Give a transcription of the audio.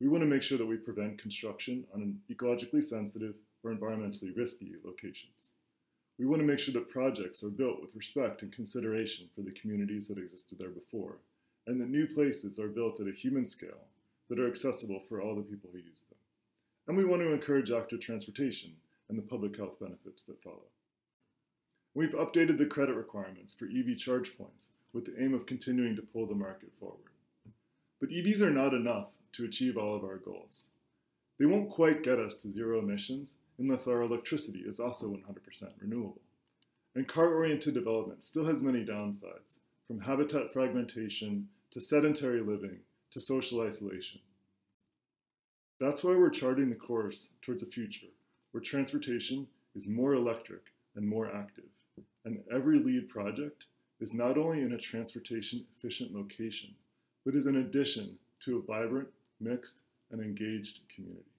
we want to make sure that we prevent construction on ecologically sensitive or environmentally risky locations. We want to make sure that projects are built with respect and consideration for the communities that existed there before, and that new places are built at a human scale that are accessible for all the people who use them. And we want to encourage active transportation and the public health benefits that follow. We've updated the credit requirements for EV charge points with the aim of continuing to pull the market forward. But EVs are not enough to achieve all of our goals. They won't quite get us to zero emissions unless our electricity is also 100% renewable. And car oriented development still has many downsides, from habitat fragmentation to sedentary living to social isolation. That's why we're charting the course towards a future where transportation is more electric and more active, and every LEED project is not only in a transportation efficient location, but is an addition to a vibrant, mixed, and engaged community.